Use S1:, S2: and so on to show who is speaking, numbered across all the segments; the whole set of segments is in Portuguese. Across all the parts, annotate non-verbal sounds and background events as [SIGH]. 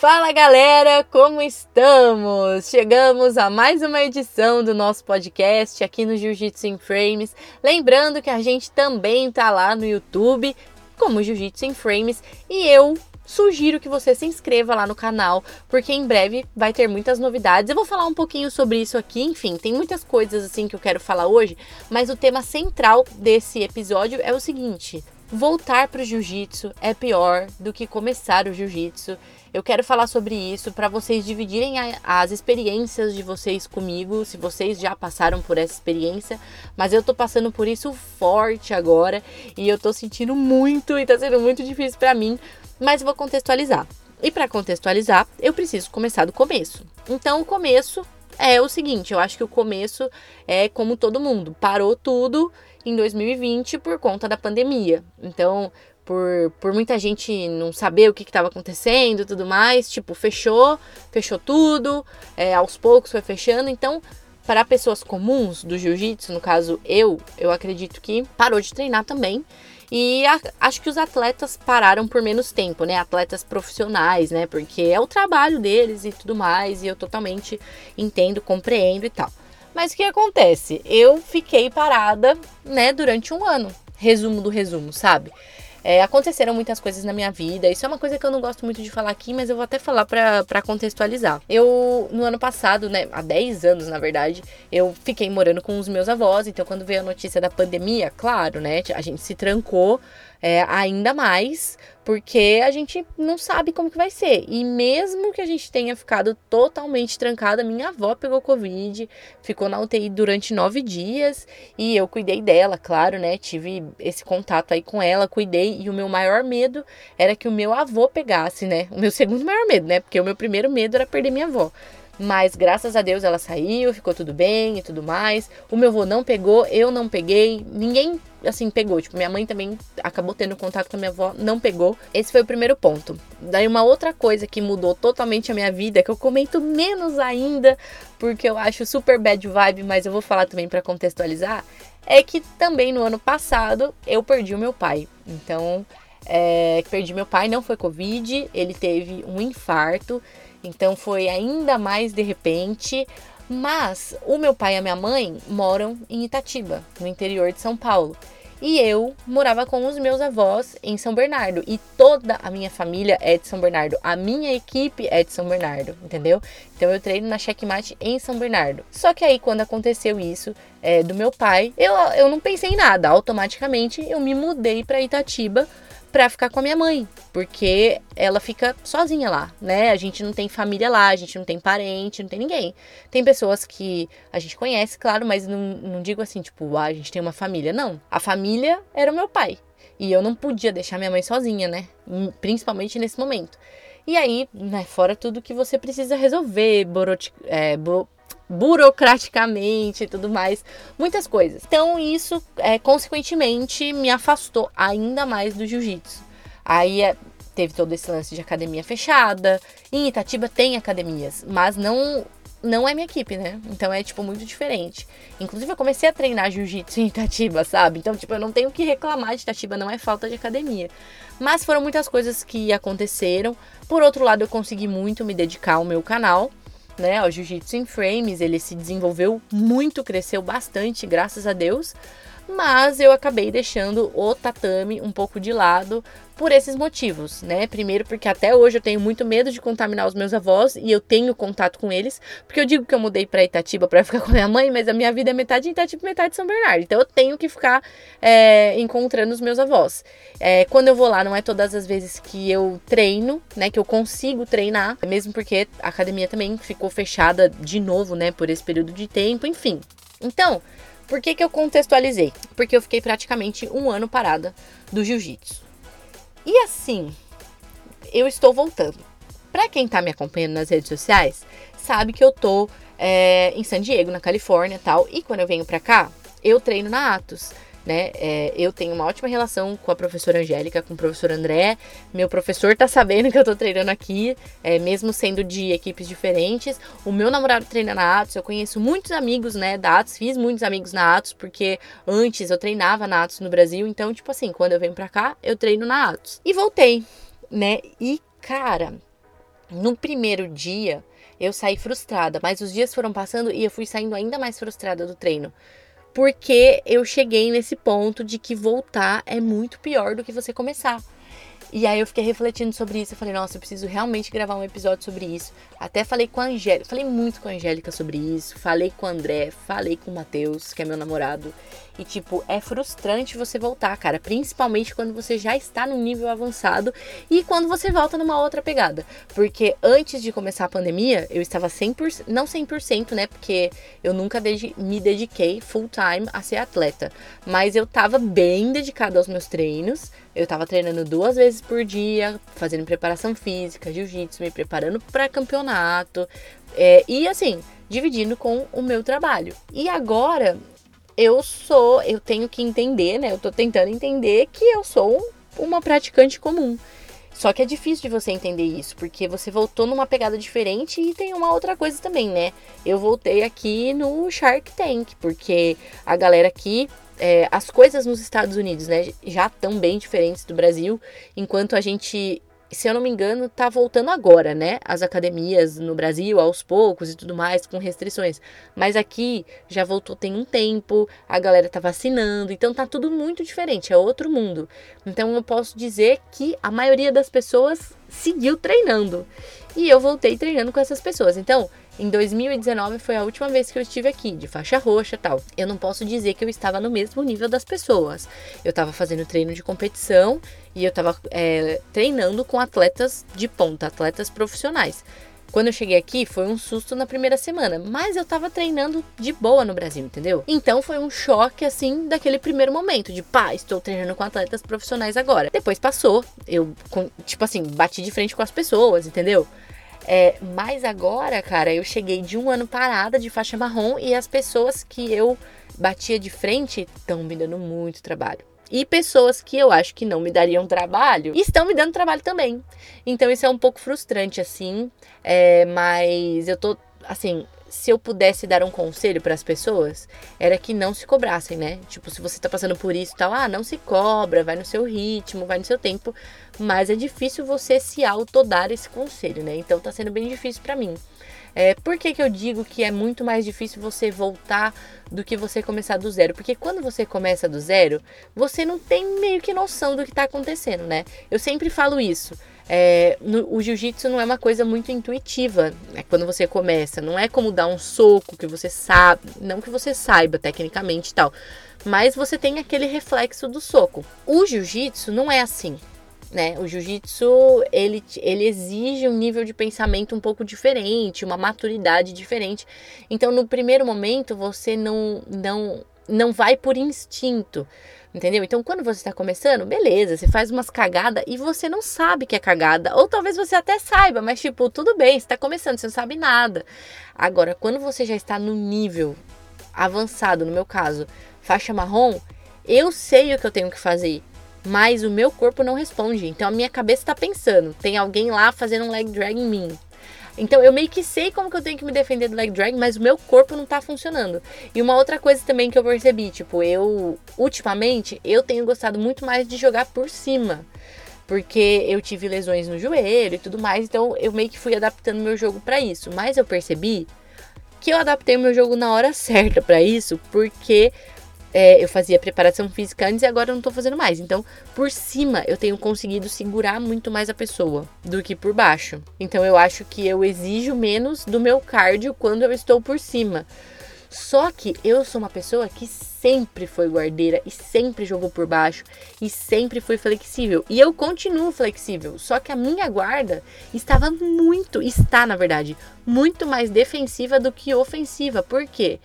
S1: Fala galera, como estamos? Chegamos a mais uma edição do nosso podcast aqui no Jiu-Jitsu em Frames. Lembrando que a gente também tá lá no YouTube como Jiu-Jitsu em Frames e eu sugiro que você se inscreva lá no canal, porque em breve vai ter muitas novidades. Eu vou falar um pouquinho sobre isso aqui, enfim, tem muitas coisas assim que eu quero falar hoje, mas o tema central desse episódio é o seguinte: voltar para o jiu-jitsu é pior do que começar o jiu-jitsu. Eu quero falar sobre isso para vocês dividirem a, as experiências de vocês comigo, se vocês já passaram por essa experiência, mas eu tô passando por isso forte agora e eu tô sentindo muito e tá sendo muito difícil para mim, mas vou contextualizar. E para contextualizar, eu preciso começar do começo. Então, o começo é o seguinte, eu acho que o começo é como todo mundo, parou tudo em 2020 por conta da pandemia. Então, por, por muita gente não saber o que estava acontecendo e tudo mais, tipo, fechou, fechou tudo, é, aos poucos foi fechando. Então, para pessoas comuns do jiu-jitsu, no caso eu, eu acredito que parou de treinar também. E a, acho que os atletas pararam por menos tempo, né? Atletas profissionais, né? Porque é o trabalho deles e tudo mais, e eu totalmente entendo, compreendo e tal. Mas o que acontece? Eu fiquei parada, né, durante um ano. Resumo do resumo, sabe? É, aconteceram muitas coisas na minha vida. Isso é uma coisa que eu não gosto muito de falar aqui, mas eu vou até falar para contextualizar. Eu, no ano passado, né, há 10 anos na verdade, eu fiquei morando com os meus avós. Então, quando veio a notícia da pandemia, claro, né, a gente se trancou é, ainda mais, porque a gente não sabe como que vai ser. E mesmo que a gente tenha ficado totalmente trancada, minha avó pegou Covid, ficou na UTI durante nove dias e eu cuidei dela, claro, né? Tive esse contato aí com ela, cuidei. E o meu maior medo era que o meu avô pegasse, né? O meu [LAUGHS] segundo maior medo, né? Porque o meu primeiro medo era perder minha avó. Mas graças a Deus ela saiu, ficou tudo bem e tudo mais. O meu avô não pegou, eu não peguei, ninguém assim pegou. Tipo, minha mãe também acabou tendo contato com a minha avó, não pegou. Esse foi o primeiro ponto. Daí uma outra coisa que mudou totalmente a minha vida, que eu comento menos ainda, porque eu acho super bad vibe, mas eu vou falar também para contextualizar, é que também no ano passado eu perdi o meu pai. Então, é, perdi meu pai, não foi Covid, ele teve um infarto. Então foi ainda mais de repente. Mas o meu pai e a minha mãe moram em Itatiba, no interior de São Paulo. E eu morava com os meus avós em São Bernardo. E toda a minha família é de São Bernardo. A minha equipe é de São Bernardo, entendeu? Então eu treino na Checkmate em São Bernardo. Só que aí, quando aconteceu isso é, do meu pai, eu, eu não pensei em nada. Automaticamente eu me mudei para Itatiba para ficar com a minha mãe, porque ela fica sozinha lá, né? A gente não tem família lá, a gente não tem parente, não tem ninguém. Tem pessoas que a gente conhece, claro, mas não, não digo assim, tipo, ah, a gente tem uma família. Não. A família era o meu pai. E eu não podia deixar minha mãe sozinha, né? Principalmente nesse momento. E aí, né, fora tudo que você precisa resolver, boroti, é, burocraticamente e tudo mais, muitas coisas. Então isso, é, consequentemente, me afastou ainda mais do jiu-jitsu. Aí é, teve todo esse lance de academia fechada. Em Itatiba tem academias, mas não não é minha equipe, né? Então é, tipo, muito diferente. Inclusive, eu comecei a treinar jiu-jitsu [LAUGHS] em Itatiba, sabe? Então, tipo, eu não tenho que reclamar de Itatiba, não é falta de academia. Mas foram muitas coisas que aconteceram. Por outro lado, eu consegui muito me dedicar ao meu canal né, o Jiu-Jitsu em Frames, ele se desenvolveu muito, cresceu bastante, graças a Deus mas eu acabei deixando o tatame um pouco de lado por esses motivos, né? Primeiro, porque até hoje eu tenho muito medo de contaminar os meus avós e eu tenho contato com eles, porque eu digo que eu mudei para Itatiba para [LAUGHS] ficar com minha mãe, mas a minha vida é metade em Itatiba metade em São Bernardo, então eu tenho que ficar é, encontrando os meus avós. É, quando eu vou lá, não é todas as vezes que eu treino, né? Que eu consigo treinar, mesmo porque a academia também ficou fechada de novo, né? Por esse período de tempo, enfim. Então, por que, que eu contextualizei? Porque eu fiquei praticamente um ano parada do jiu-jitsu. E assim, eu estou voltando. Para quem tá me acompanhando nas redes sociais, sabe que eu tô é, em San Diego, na Califórnia tal. E quando eu venho pra cá, eu treino na Atos né? É, eu tenho uma ótima relação com a professora Angélica, com o professor André. Meu professor tá sabendo [LAUGHS] que eu tô treinando aqui, é, mesmo sendo de equipes diferentes. O meu namorado treina na Atos, eu conheço muitos amigos, né, da Atos, fiz muitos amigos na Atos, porque antes eu treinava na Atos no Brasil, então, tipo assim, quando eu venho pra cá, eu treino na Atos. E voltei, né? E, cara, No primeiro dia, eu saí frustrada, mas os dias foram passando e eu fui saindo ainda mais frustrada do treino. Porque eu cheguei nesse ponto de que voltar é muito pior do que você começar. E aí eu fiquei refletindo sobre isso. Eu falei, nossa, eu preciso realmente gravar um episódio sobre isso. Até falei com a Angélica, falei muito com a Angélica sobre isso. Falei com o André, falei com o Matheus, que é meu namorado. E, tipo, é frustrante você voltar, cara. Principalmente quando você já está num nível avançado e quando você volta numa outra pegada. Porque antes de começar a pandemia, eu estava 100%, não 100%, né? Porque eu nunca me dediquei full time a ser atleta. Mas eu tava bem dedicada aos meus treinos. Eu tava treinando duas vezes por dia, fazendo preparação física, jiu-jitsu, me preparando para campeonato. É, e assim, dividindo com o meu trabalho. E agora eu sou, eu tenho que entender, né? Eu tô tentando entender que eu sou uma praticante comum. Só que é difícil de você entender isso, porque você voltou numa pegada diferente e tem uma outra coisa também, né? Eu voltei aqui no Shark Tank, porque a galera aqui é, as coisas nos Estados Unidos, né, já estão bem diferentes do Brasil, enquanto a gente se eu não me engano, tá voltando agora, né? As academias no Brasil, aos poucos e tudo mais, com restrições. Mas aqui já voltou tem um tempo, a galera tá vacinando, então tá tudo muito diferente, é outro mundo. Então eu posso dizer que a maioria das pessoas seguiu treinando. E eu voltei treinando com essas pessoas. Então, em 2019 foi a última vez que eu estive aqui, de faixa roxa tal. Eu não posso dizer que eu estava no mesmo nível das pessoas. Eu estava fazendo treino de competição e eu estava é, treinando com atletas de ponta, atletas profissionais. Quando eu cheguei aqui, foi um susto na primeira semana, mas eu tava treinando de boa no Brasil, entendeu? Então foi um choque, assim, daquele primeiro momento, de pá, estou treinando com atletas profissionais agora. Depois passou, eu, tipo assim, bati de frente com as pessoas, entendeu? É, mas agora, cara, eu cheguei de um ano parada de faixa marrom e as pessoas que eu batia de frente estão me dando muito trabalho. E pessoas que eu acho que não me dariam trabalho estão me dando trabalho também. Então isso é um pouco frustrante, assim. É, mas eu tô, assim, se eu pudesse dar um conselho para as pessoas, era que não se cobrassem, né? Tipo, se você tá passando por isso tal, ah, não se cobra, vai no seu ritmo, vai no seu tempo, mas é difícil você se autodar esse conselho, né? Então tá sendo bem difícil para mim. É, por que, que eu digo que é muito mais difícil você voltar do que você começar do zero? Porque quando você começa do zero, você não tem meio que noção do que tá acontecendo, né? Eu sempre falo isso. É, no, o jiu-jitsu não é uma coisa muito intuitiva né, quando você começa. Não é como dar um soco que você sabe, não que você saiba tecnicamente e tal, mas você tem aquele reflexo do soco. O jiu-jitsu não é assim. Né? O jiu-jitsu ele, ele exige um nível de pensamento um pouco diferente, uma maturidade diferente. Então, no primeiro momento, você não, não, não vai por instinto. Entendeu? Então, quando você está começando, beleza, você faz umas cagadas e você não sabe que é cagada. Ou talvez você até saiba, mas tipo, tudo bem, você está começando, você não sabe nada. Agora, quando você já está no nível avançado, no meu caso, faixa marrom, eu sei o que eu tenho que fazer. Mas o meu corpo não responde. Então a minha cabeça está pensando: tem alguém lá fazendo um leg drag em mim. Então eu meio que sei como que eu tenho que me defender do leg drag, mas o meu corpo não tá funcionando. E uma outra coisa também que eu percebi, tipo, eu ultimamente eu tenho gostado muito mais de jogar por cima. Porque eu tive lesões no joelho e tudo mais, então eu meio que fui adaptando meu jogo para isso. Mas eu percebi que eu adaptei o meu jogo na hora certa para isso, porque é, eu fazia preparação física antes e agora eu não tô fazendo mais. Então, por cima, eu tenho conseguido segurar muito mais a pessoa do que por baixo. Então, eu acho que eu exijo menos do meu cardio quando eu estou por cima. Só que eu sou uma pessoa que sempre foi guardeira e sempre jogou por baixo e sempre foi flexível. E eu continuo flexível, só que a minha guarda estava muito, está na verdade, muito mais defensiva do que ofensiva. Por quê?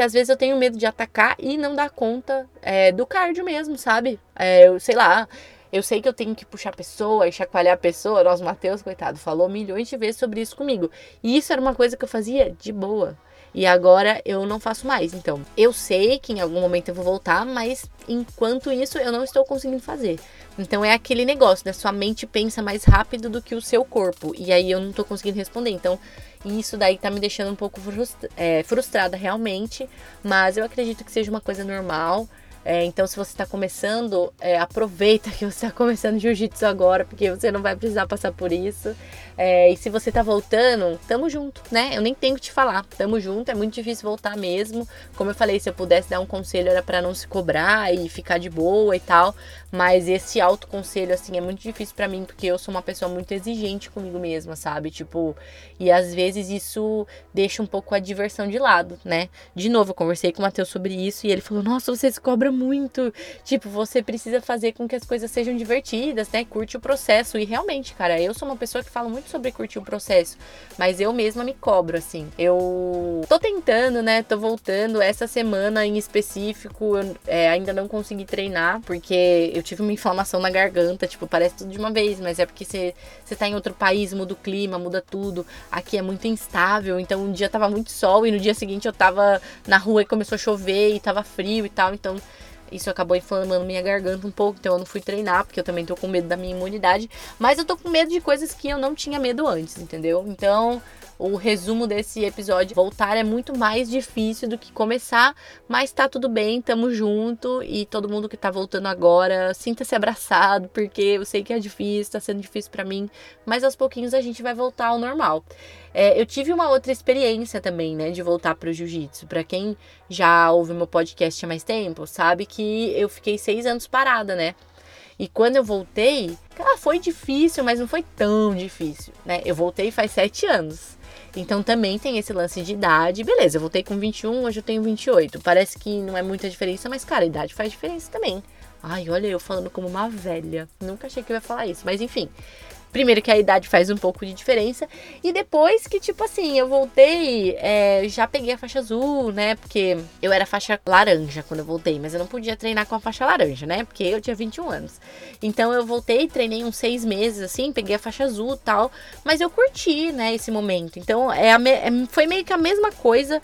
S1: Às vezes eu tenho medo de atacar e não dar conta é, do cardio mesmo, sabe? É, eu sei lá. Eu sei que eu tenho que puxar a pessoa e chacoalhar a pessoa. O Matheus, coitado, falou milhões de vezes sobre isso comigo. E isso era uma coisa que eu fazia de boa. E agora eu não faço mais. Então, eu sei que em algum momento eu vou voltar, mas enquanto isso eu não estou conseguindo fazer. Então é aquele negócio, né? Sua mente pensa mais rápido do que o seu corpo. E aí eu não tô conseguindo responder. Então, isso daí tá me deixando um pouco frustra é, frustrada realmente. Mas eu acredito que seja uma coisa normal. É, então, se você está começando, é, aproveita [LAUGHS] que você está começando jiu-jitsu agora, porque você não vai precisar passar por isso. É, e se você tá voltando, tamo junto, né? Eu nem tenho que te falar. Tamo junto, é muito difícil voltar mesmo. Como eu falei, se eu pudesse dar um conselho era para não se cobrar e ficar de boa e tal. Mas esse autoconselho, assim, é muito difícil para mim, porque eu sou uma pessoa muito exigente comigo mesma, sabe? Tipo, e às vezes isso deixa um pouco a diversão de lado, né? De novo, eu conversei com o Matheus sobre isso e ele falou: Nossa, você se cobra muito. Tipo, você precisa fazer com que as coisas sejam divertidas, né? Curte o processo. E realmente, cara, eu sou uma pessoa que fala muito sobre curtir o processo, mas eu mesma me cobro, assim. Eu tô tentando, né? Tô voltando. Essa semana em específico, eu é, ainda não consegui treinar, porque eu tive uma inflamação na garganta, tipo, parece tudo de uma vez, mas é porque você tá em outro país, muda o clima, muda tudo. Aqui é muito instável, então um dia tava muito sol e no dia seguinte eu tava na rua e começou a chover e tava frio e tal, então isso acabou inflamando minha garganta um pouco, então eu não fui treinar, porque eu também tô com medo da minha imunidade. Mas eu tô com medo de coisas que eu não tinha medo antes, entendeu? Então, o resumo desse episódio. Voltar é muito mais difícil do que começar, mas tá tudo bem, tamo junto e todo mundo que tá voltando agora, sinta-se abraçado, porque eu sei que é difícil, tá sendo difícil para mim, mas aos pouquinhos a gente vai voltar ao normal. É, eu tive uma outra experiência também, né, de voltar pro jiu-jitsu. Pra quem já ouve meu podcast há mais tempo, sabe que eu fiquei seis anos parada, né? E quando eu voltei, cara, foi difícil, mas não foi tão difícil, né? Eu voltei faz sete anos. Então também tem esse lance de idade. Beleza, eu voltei com 21, hoje eu tenho 28. Parece que não é muita diferença, mas cara, a idade faz diferença também. Ai, olha eu falando como uma velha. Nunca achei que eu ia falar isso, mas enfim. Primeiro que a idade faz um pouco de diferença. E depois que, tipo assim, eu voltei, é, já peguei a faixa azul, né? Porque eu era faixa laranja quando eu voltei, mas eu não podia treinar com a faixa laranja, né? Porque eu tinha 21 anos. Então eu voltei, treinei uns seis meses, assim, peguei a faixa azul e tal. Mas eu curti, né, esse momento. Então é, a, é foi meio que a mesma coisa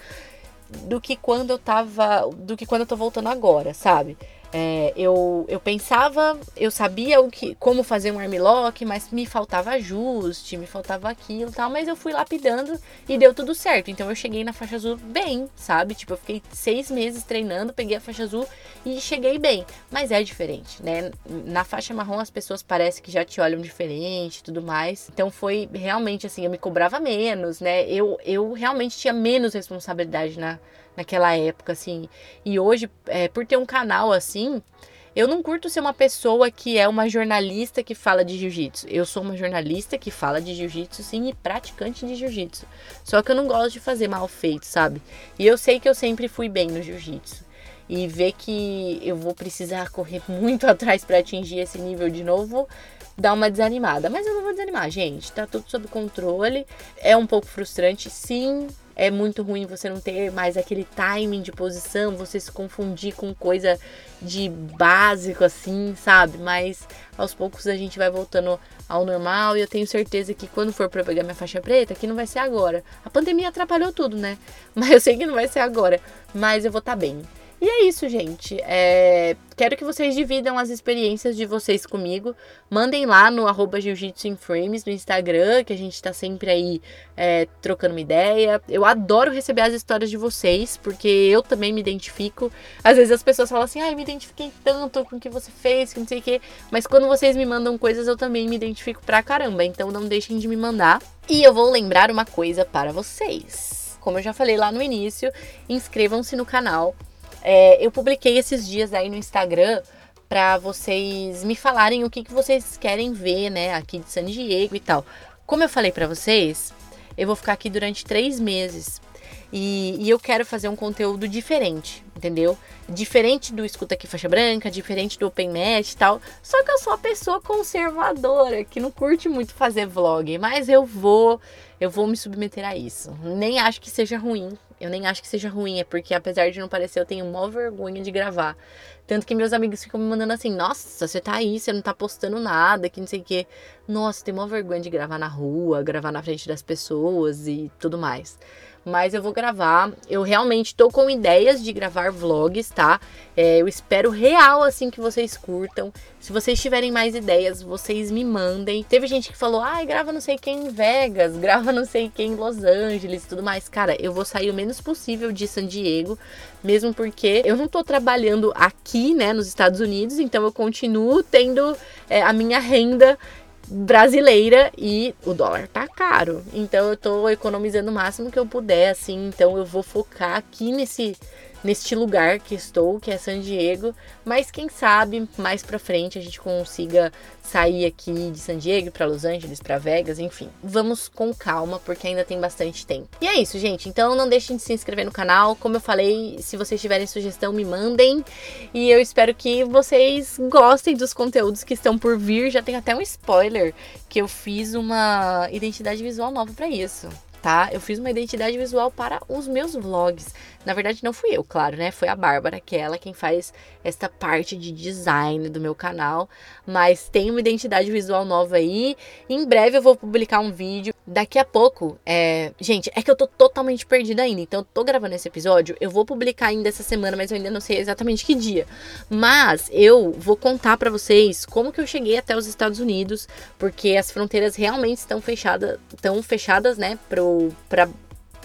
S1: do que quando eu tava. do que quando eu tô voltando agora, sabe? É, eu, eu pensava, eu sabia o que, como fazer um armlock, mas me faltava ajuste, me faltava aquilo e tal, mas eu fui lapidando e deu tudo certo. Então eu cheguei na faixa azul bem, sabe? Tipo, eu fiquei seis meses treinando, peguei a faixa azul e cheguei bem. Mas é diferente, né? Na faixa marrom as pessoas parecem que já te olham diferente e tudo mais. Então foi realmente assim, eu me cobrava menos, né? Eu, eu realmente tinha menos responsabilidade na naquela época, assim. E hoje, é, por ter um canal assim, eu não curto ser uma pessoa que é uma jornalista que fala de jiu-jitsu. Eu sou uma jornalista que fala de jiu-jitsu, sim, e praticante de jiu-jitsu. Só que eu não gosto de fazer mal feito, sabe? E eu sei que eu sempre fui bem no jiu-jitsu. E ver que eu vou precisar correr [LAUGHS] muito atrás para atingir esse nível de novo, dá uma desanimada. Mas eu não vou desanimar, gente. Tá tudo sob controle. É um pouco frustrante, sim é muito ruim você não ter mais aquele timing de posição, você se confundir com coisa de básico assim, sabe? Mas aos poucos a gente vai voltando ao normal e eu tenho certeza que quando for para pegar minha faixa preta, que não vai ser agora. A pandemia atrapalhou tudo, né? [LAUGHS] Mas eu sei que não vai ser agora, mas eu vou estar tá bem. E é isso, gente. É... Quero que vocês dividam as experiências de vocês comigo. Mandem lá no arroba Jiu-Jitsu in Frames no Instagram, que a gente tá sempre aí é, trocando uma ideia. Eu adoro receber as histórias de vocês, porque eu também me identifico. Às vezes as pessoas falam assim, ai, ah, me identifiquei tanto com o que você fez, que não sei o quê. Mas quando vocês me mandam coisas, eu também me identifico pra caramba. Então não deixem de me mandar. E eu vou lembrar uma coisa para vocês. Como eu já falei lá no início, inscrevam-se no canal é, eu publiquei esses dias aí no Instagram para vocês me falarem o que, que vocês querem ver, né, aqui de San Diego e tal. Como eu falei para vocês, eu vou ficar aqui durante três meses e, e, eu quero fazer um conteúdo diferente, entendeu? Diferente do Escuta Aqui Faixa Branca, diferente do Open Match e tal. Só que eu sou uma pessoa conservadora, que não curte muito fazer vlog, mas eu vou, eu vou me submeter a isso. Nem acho que seja ruim, eu nem acho que seja ruim, é porque apesar de não parecer, eu tenho maior vergonha de gravar. Tanto que meus amigos ficam me mandando assim: Nossa, você tá aí, você não tá postando nada, que não sei o quê. Nossa, tem maior vergonha de gravar na rua, gravar na frente das pessoas e tudo mais mas eu vou gravar. Eu realmente tô com ideias de gravar vlogs, tá? É, eu espero real assim que vocês curtam. Se vocês tiverem mais ideias, vocês me mandem. Teve gente que falou: ai, ah, grava não sei quem em Vegas, [LAUGHS] grava não sei quem em Los Angeles tudo mais. Cara, eu vou sair o menos possível de San Diego, mesmo porque eu não tô trabalhando aqui, né, nos Estados Unidos, então eu continuo tendo é, a minha renda brasileira e o dólar tá caro. Então eu tô economizando o máximo que eu puder, assim. Então eu vou focar aqui nesse neste lugar que estou, que é San Diego, mas quem sabe mais para frente a gente consiga sair aqui de San Diego para Los Angeles, para Vegas, enfim. Vamos com calma porque ainda tem bastante tempo. E é isso, gente. Então não deixem de se inscrever no canal. Como eu falei, se vocês tiverem sugestão, me mandem. E eu espero que vocês gostem dos conteúdos que estão por vir. Já tem até um spoiler que eu fiz uma identidade visual nova para isso tá? Eu fiz uma identidade visual para os meus vlogs. Na verdade, não fui eu, claro, né? Foi a Bárbara, que é ela quem faz esta parte de design do meu canal. Mas tem uma identidade visual nova aí. Em breve eu vou publicar um vídeo. Daqui a pouco, é... gente, é que eu tô totalmente perdida ainda. Então, eu tô gravando esse episódio. Eu vou publicar ainda essa semana, mas eu ainda não sei exatamente que dia. Mas eu vou contar para vocês como que eu cheguei até os Estados Unidos, porque as fronteiras realmente estão fechadas, estão fechadas, né, pro, pra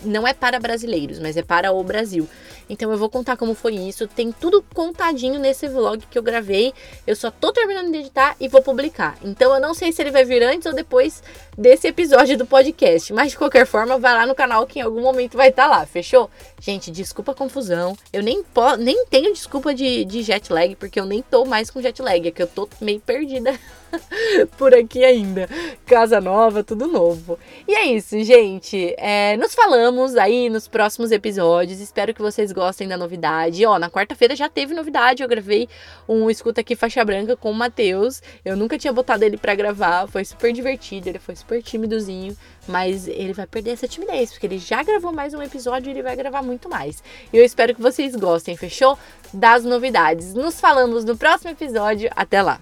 S1: não é para brasileiros, mas é para o Brasil. Então eu vou contar como foi isso. Tem tudo contadinho nesse vlog que eu gravei. Eu só tô terminando de editar e vou publicar. Então eu não sei se ele vai vir antes ou depois desse episódio do podcast. Mas de qualquer forma, vai lá no canal que em algum momento vai estar tá lá, fechou? Gente, desculpa a confusão. Eu nem, nem tenho desculpa de, de jet lag, porque eu nem tô mais com jet lag. É que eu tô meio perdida [LAUGHS] por aqui ainda. Casa nova, tudo novo. E é isso, gente. É, nos falamos aí nos próximos episódios. Espero que vocês gostem da novidade. Ó, na quarta-feira já teve novidade. Eu gravei um escuta aqui faixa branca com o Matheus. Eu nunca tinha botado ele para gravar. Foi super divertido. Ele foi super timidozinho. Mas ele vai perder essa timidez, porque ele já gravou mais um episódio e ele vai gravar muito mais. E eu espero que vocês gostem, fechou? Das novidades. Nos falamos no próximo episódio. Até lá!